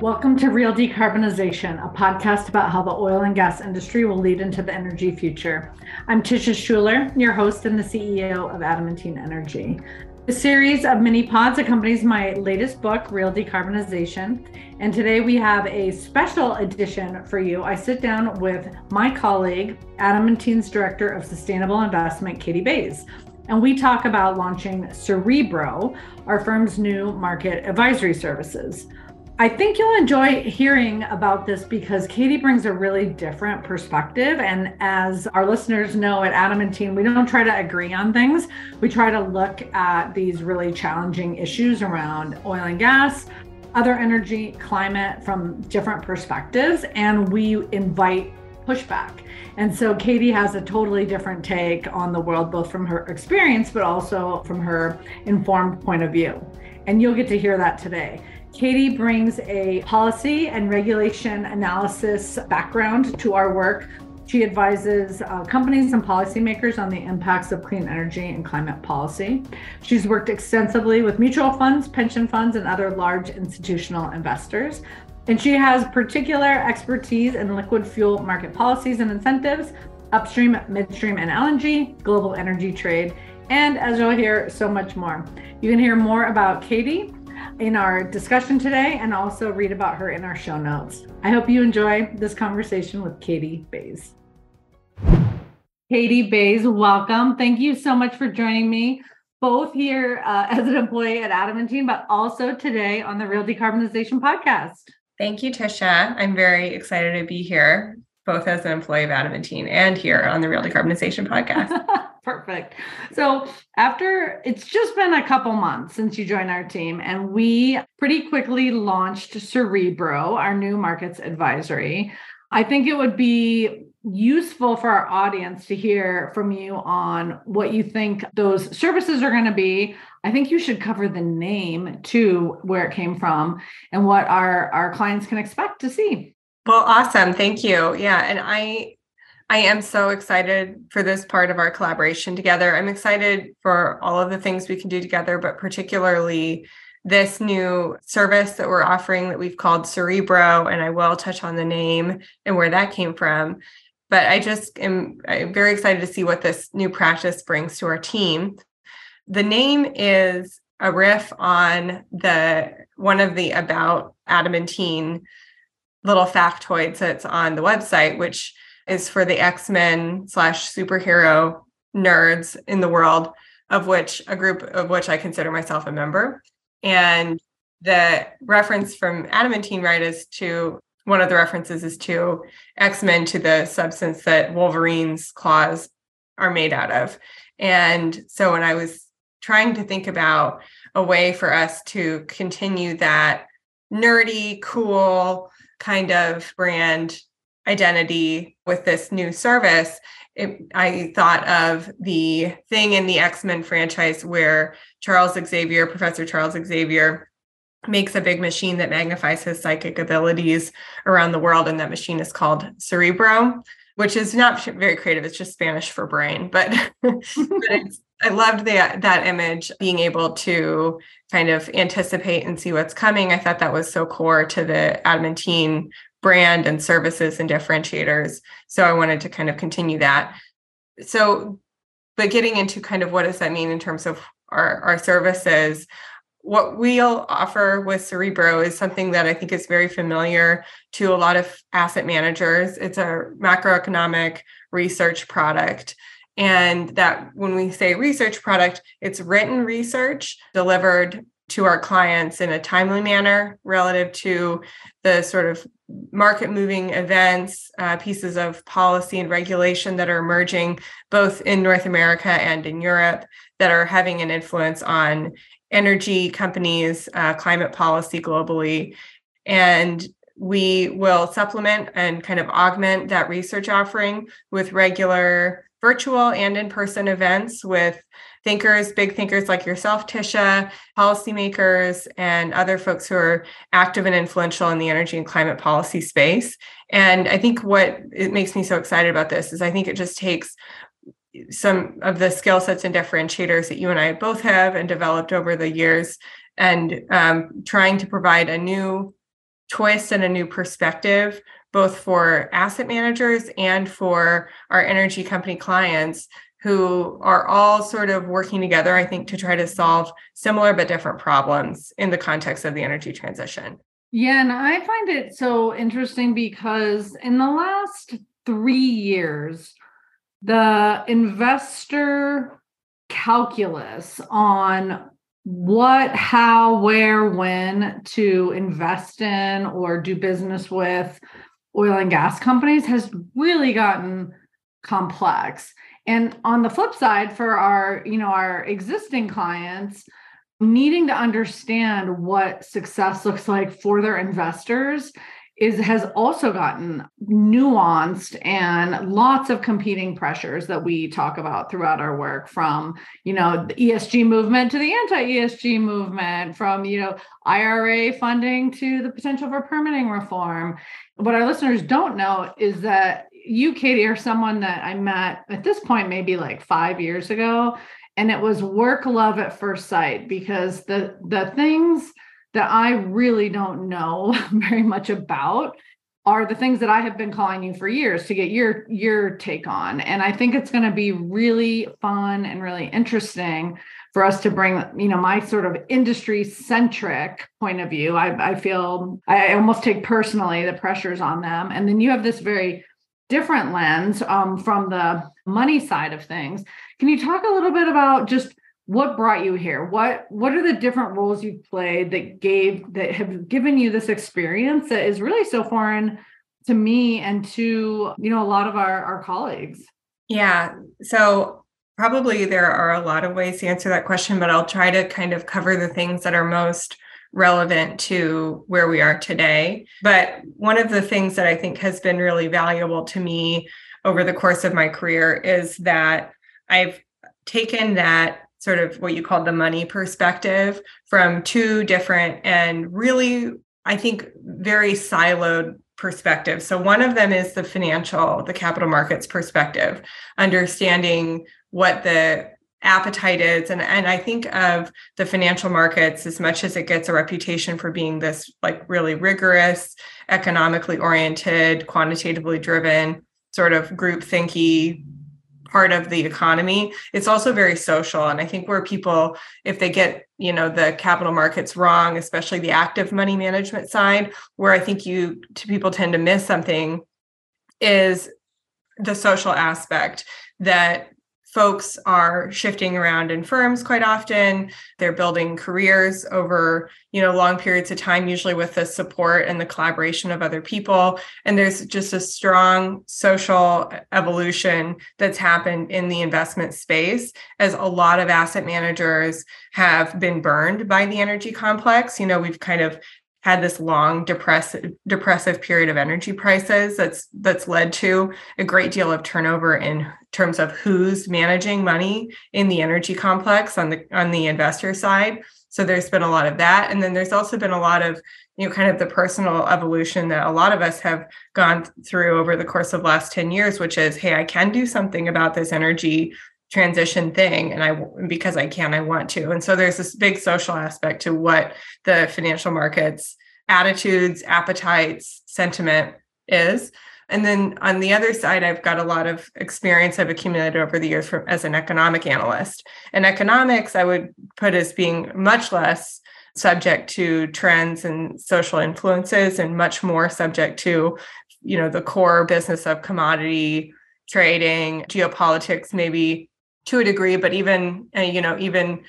Welcome to Real Decarbonization, a podcast about how the oil and gas industry will lead into the energy future. I'm Tisha Schuller, your host and the CEO of Adamantine Energy. The series of mini pods accompanies my latest book, Real Decarbonization. And today we have a special edition for you. I sit down with my colleague, Adamantine's Director of Sustainable Investment, Katie Bays. And we talk about launching Cerebro, our firm's new market advisory services. I think you'll enjoy hearing about this because Katie brings a really different perspective. And as our listeners know at Adamantine, we don't try to agree on things. We try to look at these really challenging issues around oil and gas, other energy, climate from different perspectives, and we invite pushback. And so Katie has a totally different take on the world, both from her experience, but also from her informed point of view. And you'll get to hear that today. Katie brings a policy and regulation analysis background to our work. She advises uh, companies and policymakers on the impacts of clean energy and climate policy. She's worked extensively with mutual funds, pension funds, and other large institutional investors. And she has particular expertise in liquid fuel market policies and incentives, upstream, midstream, and LNG, global energy trade, and as you'll hear, so much more. You can hear more about Katie in our discussion today and also read about her in our show notes. I hope you enjoy this conversation with Katie Bays. Katie Bays, welcome. Thank you so much for joining me, both here uh, as an employee at Adam and Adamantine, but also today on the Real Decarbonization Podcast. Thank you, Tisha. I'm very excited to be here, both as an employee of Adamantine and here on the Real Decarbonization Podcast. Perfect. So, after it's just been a couple months since you joined our team, and we pretty quickly launched Cerebro, our new markets advisory. I think it would be useful for our audience to hear from you on what you think those services are going to be. I think you should cover the name too, where it came from, and what our, our clients can expect to see. Well, awesome. Thank you. Yeah. And I I am so excited for this part of our collaboration together. I'm excited for all of the things we can do together, but particularly this new service that we're offering that we've called Cerebro. And I will touch on the name and where that came from. But I just am I'm very excited to see what this new practice brings to our team. The name is a riff on the one of the about adamantine little factoids that's on the website, which is for the X-Men slash superhero nerds in the world, of which a group of which I consider myself a member. And the reference from Adamantine right is to one of the references is to X-Men to the substance that Wolverine's claws are made out of. And so when I was trying to think about a way for us to continue that nerdy, cool kind of brand identity with this new service, it, I thought of the thing in the X Men franchise where Charles Xavier, Professor Charles Xavier, makes a big machine that magnifies his psychic abilities around the world. And that machine is called Cerebro, which is not very creative. It's just Spanish for brain. But, but I loved that that image, being able to kind of anticipate and see what's coming. I thought that was so core to the adamantine brand and services and differentiators. So I wanted to kind of continue that. So, but getting into kind of what does that mean in terms of our, our services, what we'll offer with Cerebro is something that I think is very familiar to a lot of asset managers. It's a macroeconomic research product. And that when we say research product, it's written research delivered to our clients in a timely manner relative to the sort of market moving events, uh, pieces of policy and regulation that are emerging both in North America and in Europe that are having an influence on energy companies, uh, climate policy globally. And we will supplement and kind of augment that research offering with regular virtual and in person events with thinkers, big thinkers like yourself, Tisha, policymakers, and other folks who are active and influential in the energy and climate policy space. And I think what it makes me so excited about this is I think it just takes some of the skill sets and differentiators that you and I both have and developed over the years, and um, trying to provide a new twist and a new perspective, both for asset managers and for our energy company clients who are all sort of working together, I think, to try to solve similar but different problems in the context of the energy transition. Yeah, and I find it so interesting because in the last three years, the investor calculus on what, how, where, when to invest in or do business with oil and gas companies has really gotten complex. And on the flip side, for our, you know, our existing clients, needing to understand what success looks like for their investors is has also gotten nuanced and lots of competing pressures that we talk about throughout our work from you know the ESG movement to the anti-ESG movement from you know IRA funding to the potential for permitting reform. What our listeners don't know is that you Katie are someone that I met at this point maybe like 5 years ago and it was work love at first sight because the the things that I really don't know very much about are the things that I have been calling you for years to get your your take on. And I think it's going to be really fun and really interesting for us to bring, you know, my sort of industry centric point of view. I, I feel I almost take personally the pressures on them. And then you have this very different lens um, from the money side of things. Can you talk a little bit about just what brought you here? What what are the different roles you've played that gave that have given you this experience that is really so foreign to me and to you know a lot of our our colleagues? Yeah. So probably there are a lot of ways to answer that question but i'll try to kind of cover the things that are most relevant to where we are today. But one of the things that i think has been really valuable to me over the course of my career is that i've taken that sort of what you call the money perspective from two different and really, I think, very siloed perspectives. So, one of them is the financial, the capital markets perspective, understanding what the appetite is and and I think of the financial markets as much as it gets a reputation for being this like really rigorous economically oriented quantitatively driven sort of group thinky part of the economy. It's also very social and i think where people if they get you know the capital markets wrong especially the active money management side where i think you people tend to miss something is the social aspect that folks are shifting around in firms quite often. They're building careers over you know long periods of time usually with the support and the collaboration of other people. And there's just a strong social evolution that's happened in the investment space as a lot of asset managers have been burned by the energy complex. You know we've kind of had this long depressive depressive period of energy prices that's that's led to a great deal of turnover in terms of who's managing money in the energy complex on the on the investor side. So there's been a lot of that. And then there's also been a lot of you know kind of the personal evolution that a lot of us have gone through over the course of last 10 years which is hey I can do something about this energy transition thing and i because i can i want to. And so there's this big social aspect to what the financial markets attitudes appetites sentiment is and then on the other side i've got a lot of experience i've accumulated over the years from as an economic analyst. And economics i would put as being much less subject to trends and social influences and much more subject to you know the core business of commodity trading geopolitics maybe to a degree, but even uh, you know even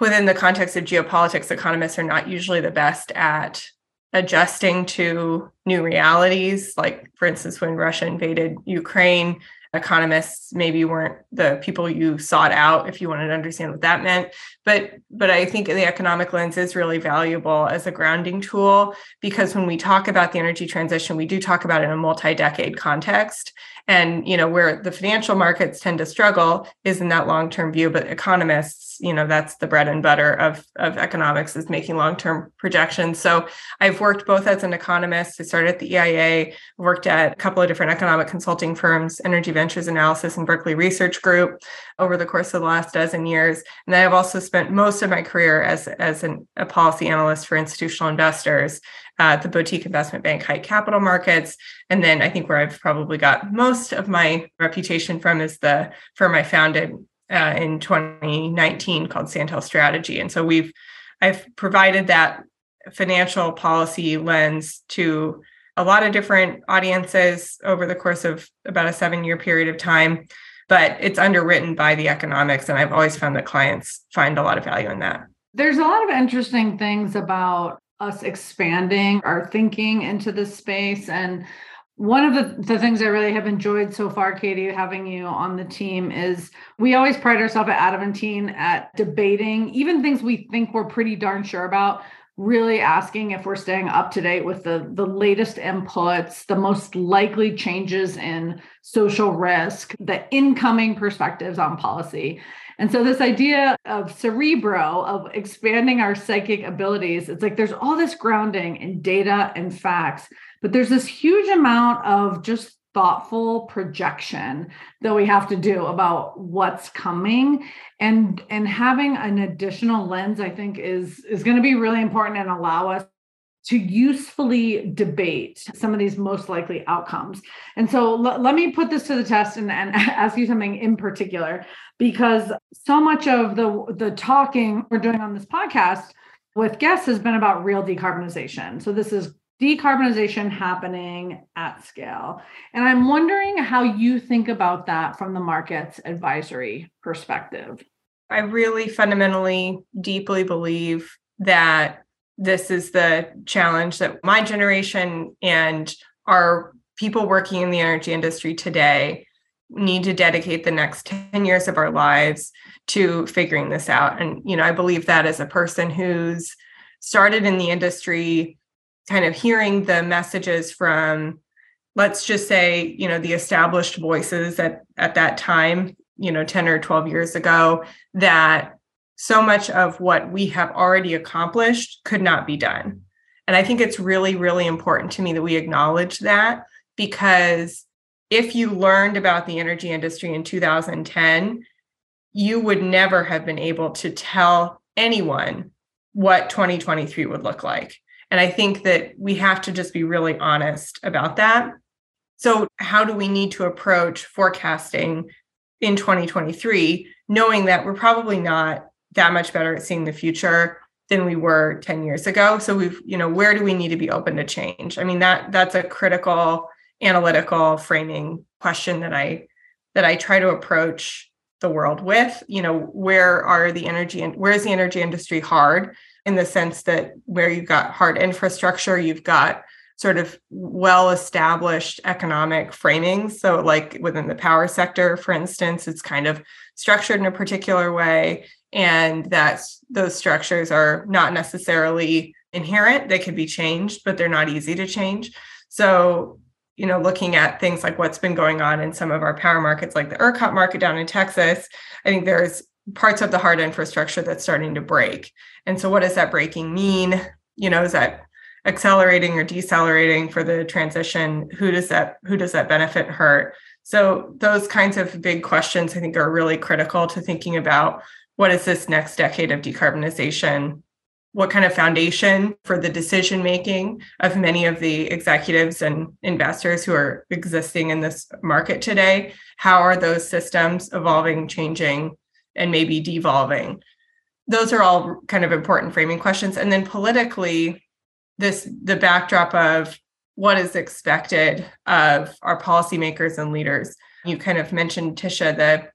within the context of geopolitics, economists are not usually the best at adjusting to new realities. Like for instance, when Russia invaded Ukraine, economists maybe weren't the people you sought out if you wanted to understand what that meant but but i think the economic lens is really valuable as a grounding tool because when we talk about the energy transition we do talk about it in a multi-decade context and you know where the financial markets tend to struggle is in that long-term view but economists you know that's the bread and butter of of economics is making long-term projections. So i've worked both as an economist i started at the eia worked at a couple of different economic consulting firms energy ventures analysis and berkeley research group over the course of the last dozen years. And i've also spent most of my career as as an, a policy analyst for institutional investors at the boutique investment bank Height Capital Markets. And then I think where I've probably got most of my reputation from is the firm I founded uh, in 2019 called Sandhill Strategy. And so we've I've provided that financial policy lens to a lot of different audiences over the course of about a seven year period of time but it's underwritten by the economics and i've always found that clients find a lot of value in that there's a lot of interesting things about us expanding our thinking into this space. And one of the, the things I really have enjoyed so far, Katie, having you on the team is we always pride ourselves at Adamantine at debating even things we think we're pretty darn sure about, really asking if we're staying up to date with the, the latest inputs, the most likely changes in social risk, the incoming perspectives on policy. And so, this idea of cerebro, of expanding our psychic abilities, it's like there's all this grounding in data and facts, but there's this huge amount of just thoughtful projection that we have to do about what's coming and and having an additional lens i think is is going to be really important and allow us to usefully debate some of these most likely outcomes. And so l- let me put this to the test and, and ask you something in particular, because so much of the, the talking we're doing on this podcast with guests has been about real decarbonization. So this is decarbonization happening at scale. And I'm wondering how you think about that from the market's advisory perspective. I really fundamentally, deeply believe that this is the challenge that my generation and our people working in the energy industry today need to dedicate the next 10 years of our lives to figuring this out and you know i believe that as a person who's started in the industry kind of hearing the messages from let's just say you know the established voices at at that time you know 10 or 12 years ago that so much of what we have already accomplished could not be done. And I think it's really, really important to me that we acknowledge that because if you learned about the energy industry in 2010, you would never have been able to tell anyone what 2023 would look like. And I think that we have to just be really honest about that. So, how do we need to approach forecasting in 2023, knowing that we're probably not that much better at seeing the future than we were 10 years ago? So we've you know where do we need to be open to change? I mean that that's a critical analytical framing question that i that i try to approach the world with. You know where are the energy and where is the energy industry hard in the sense that where you've got hard infrastructure you've got sort of well established economic framings so like within the power sector for instance it's kind of structured in a particular way and that those structures are not necessarily inherent. They could be changed but they're not easy to change. So you know looking at things like what's been going on in some of our power markets like the ERCOT market down in Texas i think there's parts of the hard infrastructure that's starting to break. And so what does that breaking mean? You know is that accelerating or decelerating for the transition? Who does that who does that benefit hurt? So those kinds of big questions i think are really critical to thinking about what is this next decade of decarbonization? What kind of foundation for the decision making of many of the executives and investors who are existing in this market today? How are those systems evolving, changing, and maybe devolving? Those are all kind of important framing questions. And then politically, this the backdrop of what is expected of our policymakers and leaders. You kind of mentioned Tisha the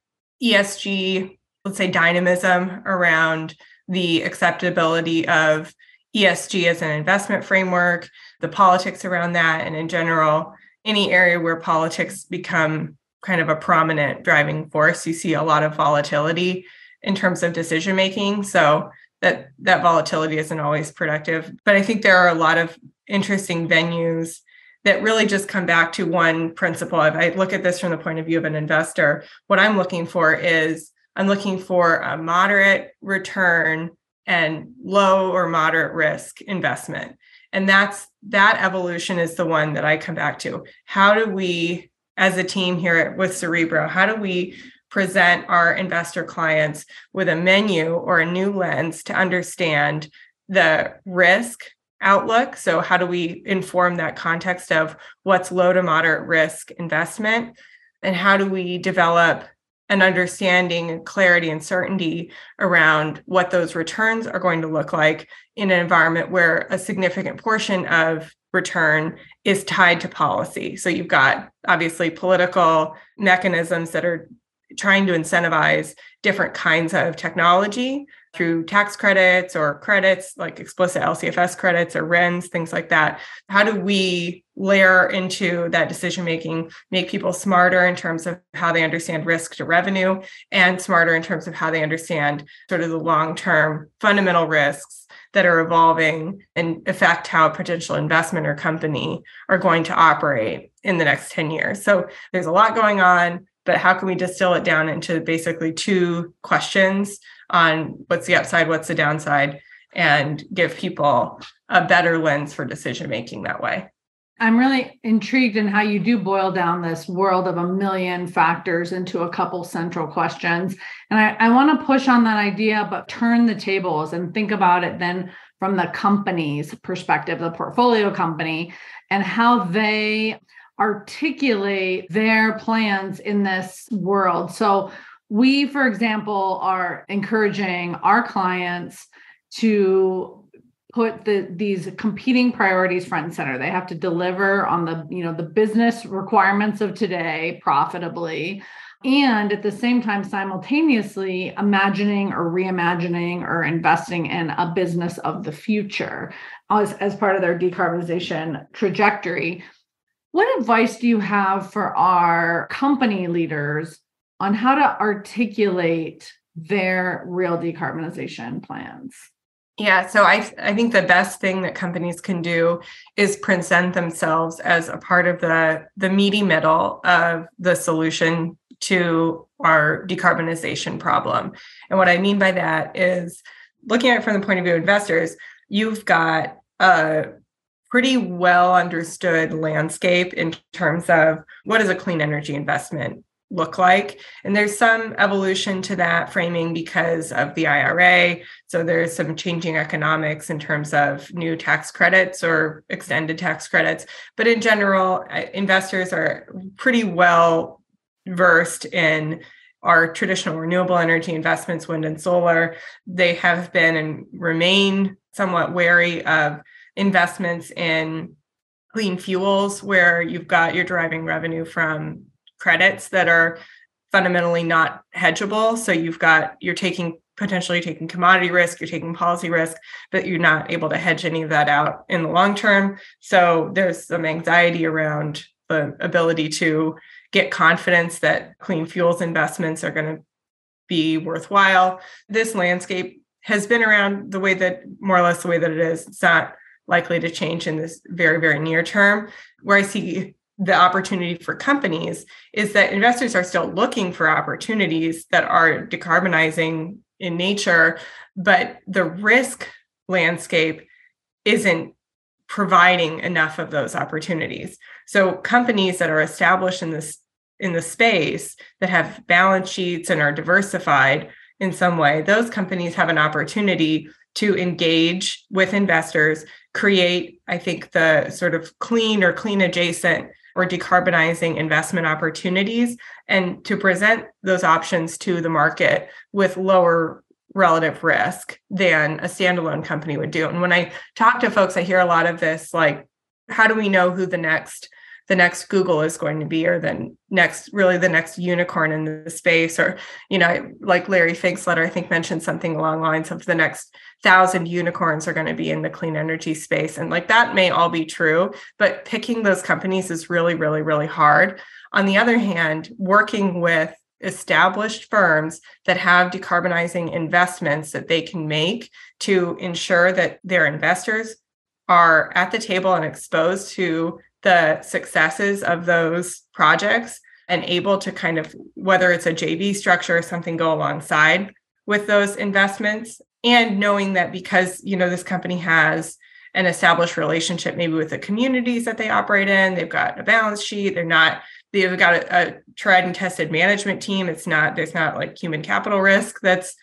ESG let's say dynamism around the acceptability of ESG as an investment framework, the politics around that, and in general, any area where politics become kind of a prominent driving force, you see a lot of volatility in terms of decision making. So that that volatility isn't always productive. But I think there are a lot of interesting venues that really just come back to one principle. If I look at this from the point of view of an investor, what I'm looking for is I'm looking for a moderate return and low or moderate risk investment. And that's that evolution is the one that I come back to. How do we, as a team here at, with Cerebro, how do we present our investor clients with a menu or a new lens to understand the risk outlook. So, how do we inform that context of what's low to moderate risk investment? And how do we develop an understanding and clarity and certainty around what those returns are going to look like in an environment where a significant portion of return is tied to policy. So, you've got obviously political mechanisms that are trying to incentivize different kinds of technology through tax credits or credits like explicit LCFS credits or RINs, things like that. How do we layer into that decision making, make people smarter in terms of how they understand risk to revenue and smarter in terms of how they understand sort of the long term fundamental risks that are evolving and affect how a potential investment or company are going to operate in the next 10 years. So there's a lot going on but how can we distill it down into basically two questions on what's the upside, what's the downside, and give people a better lens for decision making that way. I'm really intrigued in how you do boil down this world of a million factors into a couple central questions. And I, I want to push on that idea, but turn the tables and think about it then from the company's perspective, the portfolio company, and how they articulate their plans in this world. So, we, for example, are encouraging our clients to put the these competing priorities front and center. They have to deliver on the, you know, the business requirements of today profitably and at the same time simultaneously imagining or reimagining or investing in a business of the future as, as part of their decarbonization trajectory what advice do you have for our company leaders on how to articulate their real decarbonization plans? Yeah, so I I think the best thing that companies can do is present themselves as a part of the the meaty middle of the solution to our decarbonization problem. And what I mean by that is looking at it from the point of view of investors, you've got a pretty well understood landscape in terms of what does a clean energy investment look like. And there's some evolution to that framing because of the IRA so there's some changing economics in terms of new tax credits or extended tax credits. But in general uh, investors are pretty well versed in our traditional renewable energy investments wind and solar. They have been and remain somewhat wary of investments in clean fuels where you've got your driving revenue from credits that are fundamentally not hedgeable. So you've got you're taking potentially taking commodity risk you're taking policy risk but you're not able to hedge any of that out in the long term. So there's some anxiety around the ability to get confidence that clean fuels investments are going to be worthwhile. This landscape has been around the way that more or less the way that it is. It's not likely to change in this very, very near term. Where I see the opportunity for companies is that investors are still looking for opportunities that are decarbonizing in nature, but the risk landscape isn't providing enough of those opportunities. So companies that are established in this in the space that have balance sheets and are diversified in some way, those companies have an opportunity to engage with investors, create, I think, the sort of clean or clean adjacent or decarbonizing investment opportunities, and to present those options to the market with lower relative risk than a standalone company would do. And when I talk to folks, I hear a lot of this like, how do we know who the next the next Google is going to be, or the next, really the next unicorn in the space, or, you know, like Larry Fink's letter, I think mentioned something along lines of the next thousand unicorns are going to be in the clean energy space. And like that may all be true, but picking those companies is really, really, really hard. On the other hand, working with established firms that have decarbonizing investments that they can make to ensure that their investors are at the table and exposed to the successes of those projects and able to kind of whether it's a JV structure or something go alongside with those investments. And knowing that because you know this company has an established relationship maybe with the communities that they operate in they've got a balance sheet they're not they've got a, a tried and tested management team it's not there's not like human capital risk that's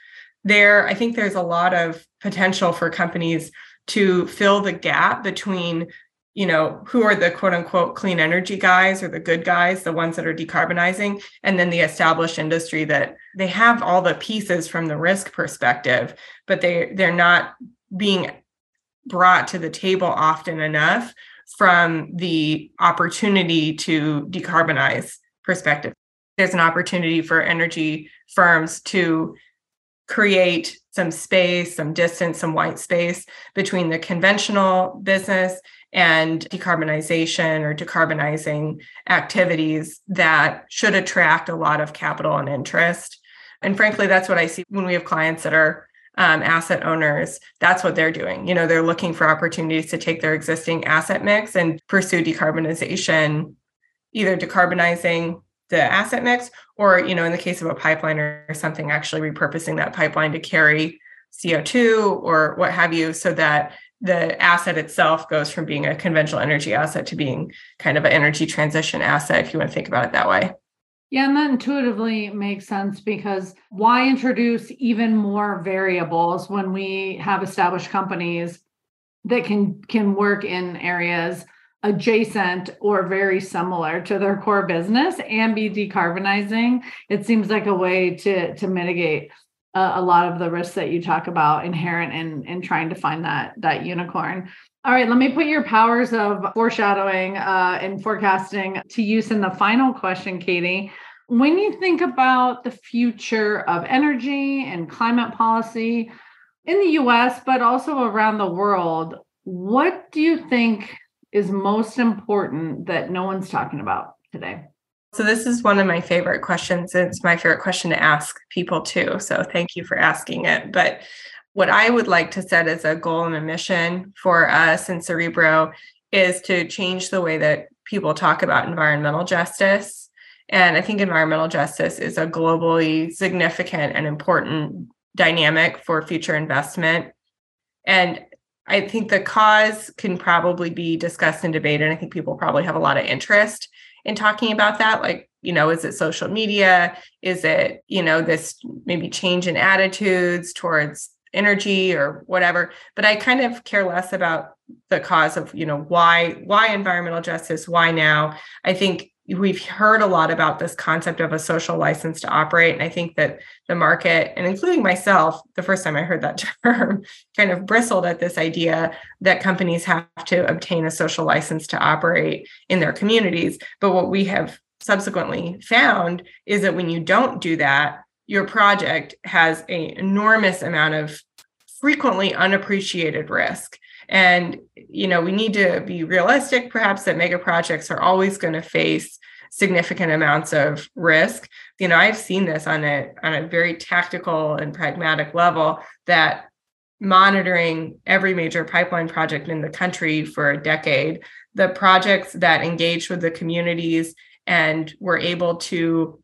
there. I think there's a lot of potential for companies to fill the gap between you know who are the quote unquote clean energy guys or the good guys the ones that are decarbonizing and then the established industry that they have all the pieces from the risk perspective but they they're not being brought to the table often enough from the opportunity to decarbonize perspective. There's an opportunity for energy firms to create some space, some distance, some white space between the conventional business and decarbonization or decarbonizing activities that should attract a lot of capital and interest. And frankly, that's what I see when we have clients that are um, asset owners. That's what they're doing. You know, they're looking for opportunities to take their existing asset mix and pursue decarbonization, either decarbonizing the asset mix or you know in the case of a pipeline or something actually repurposing that pipeline to carry co2 or what have you so that the asset itself goes from being a conventional energy asset to being kind of an energy transition asset if you want to think about it that way. Yeah, and that intuitively makes sense because why introduce even more variables when we have established companies that can can work in areas adjacent or very similar to their core business and be decarbonizing? It seems like a way to to mitigate uh, a lot of the risks that you talk about inherent in in trying to find that that unicorn all right let me put your powers of foreshadowing uh, and forecasting to use in the final question katie when you think about the future of energy and climate policy in the us but also around the world what do you think is most important that no one's talking about today? So, this is one of my favorite questions. It's my favorite question to ask people too. So, thank you for asking it. But what I would like to set as a goal and a mission for us in Cerebro is to change the way that people talk about environmental justice. And I think environmental justice is a globally significant and important dynamic for future investment. And I think the cause can probably be discussed and debated. And I think people probably have a lot of interest in talking about that. Like, you know, is it social media? Is it, you know, this maybe change in attitudes towards energy or whatever? But I kind of care less about the cause of, you know, why why environmental justice, why now? I think we've heard a lot about this concept of a social license to operate. And i think that the market and including myself the first time i heard that term kind of bristled at this idea that companies have to obtain a social license to operate in their communities. But what we have subsequently found is that when you don't do that your project has an enormous amount of frequently unappreciated risk and you know we need to be realistic perhaps that mega projects are always going to face significant amounts of risk. You know i've seen this on a on a very tactical and pragmatic level that monitoring every major pipeline project in the country for a decade the projects that engaged with the communities and were able to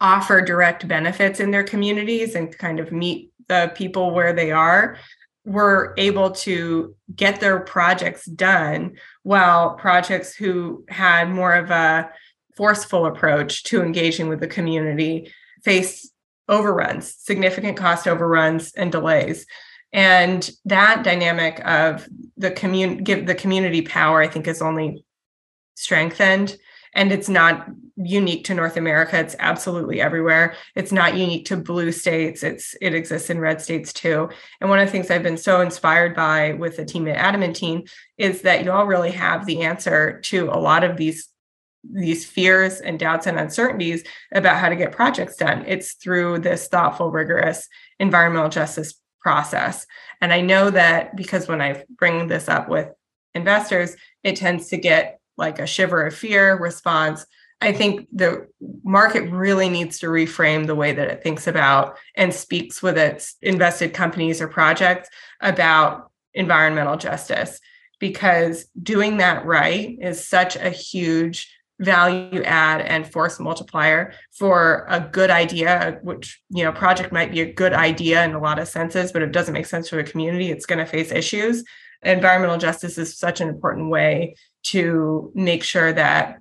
offer direct benefits in their communities and kind of meet the people where they are were able to get their projects done while projects who had more of a forceful approach to engaging with the community faced overruns significant cost overruns and delays. And that dynamic of the commun give the community power i think is only strengthened and it's not unique to North America. It's absolutely everywhere. It's not unique to blue states. It's it exists in red states too. And one of the things I've been so inspired by with the team at Adamantine is that you all really have the answer to a lot of these these fears and doubts and uncertainties about how to get projects done. It's through this thoughtful, rigorous environmental justice process. And I know that because when I bring this up with investors, it tends to get like a shiver of fear response I think the market really needs to reframe the way that it thinks about and speaks with its invested companies or projects about environmental justice. because doing that right is such a huge value add and force multiplier for a good idea which you know project might be a good idea in a lot of senses but if it doesn't make sense for the community it's going to face issues environmental justice is such an important way to make sure that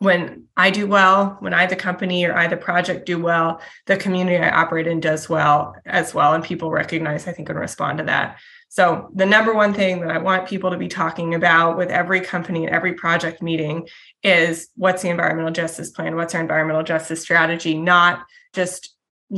when I do well, when I, the company or I, the project, do well, the community I operate in does well as well. And people recognize, I think, and respond to that. So, the number one thing that I want people to be talking about with every company and every project meeting is what's the environmental justice plan? What's our environmental justice strategy? Not just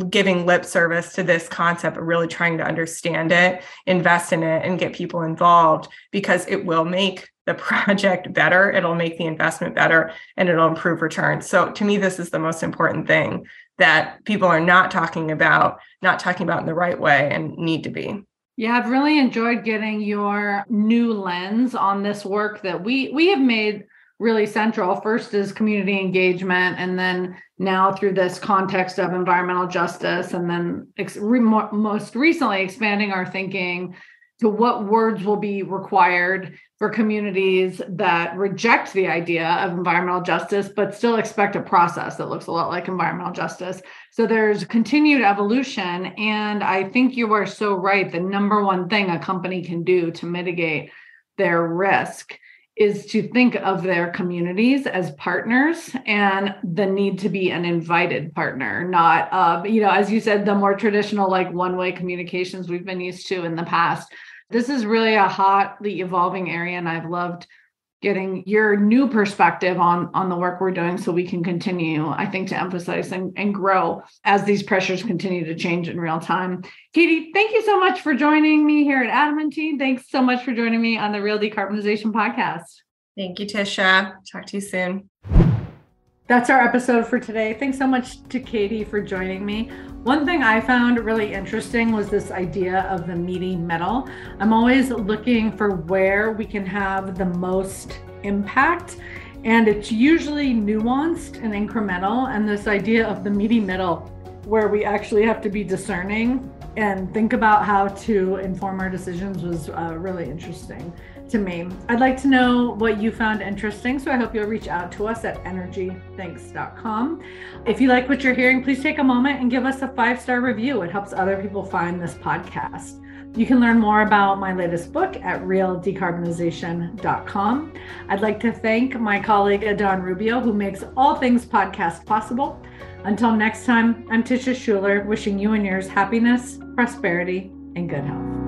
giving lip service to this concept, but really trying to understand it, invest in it, and get people involved because it will make the project better, it'll make the investment better, and it'll improve returns. So to me, this is the most important thing that people are not talking about, not talking about in the right way, and need to be. Yeah, I've really enjoyed getting your new lens on this work that we we have made really central. First is community engagement, and then now through this context of environmental justice, and then ex- re- most recently expanding our thinking to what words will be required for communities that reject the idea of environmental justice, but still expect a process that looks a lot like environmental justice. So there's continued evolution. And I think you are so right. The number one thing a company can do to mitigate their risk is to think of their communities as partners and the need to be an invited partner not uh, you know as you said the more traditional like one way communications we've been used to in the past. This is really a hotly evolving area and i've loved getting your new perspective on on the work we're doing so we can continue i think to emphasize and, and grow as these pressures continue to change in real time. Katie thank you so much for joining me here at adamantine. Thanks so much for joining me on the real decarbonization podcast. Thank you tisha. Talk to you soon that's our episode for today. Thanks so much to Katie for joining me. One thing I found really interesting was this idea of the meaty middle. I'm always looking for where we can have the most impact, and it's usually nuanced and incremental. And this idea of the meaty middle, where we actually have to be discerning and think about how to inform our decisions, was uh, really interesting to me. I'd like to know what you found interesting, so I hope you'll reach out to us at energythinks.com. If you like what you're hearing, please take a moment and give us a five star review. It helps other people find this podcast. You can learn more about my latest book at realdecarbonization.com. I'd like to thank my colleague Adán Rubio, who makes all things podcast possible. Until next time, I'm Tisha Schuller, wishing you and yours happiness, prosperity, and good health.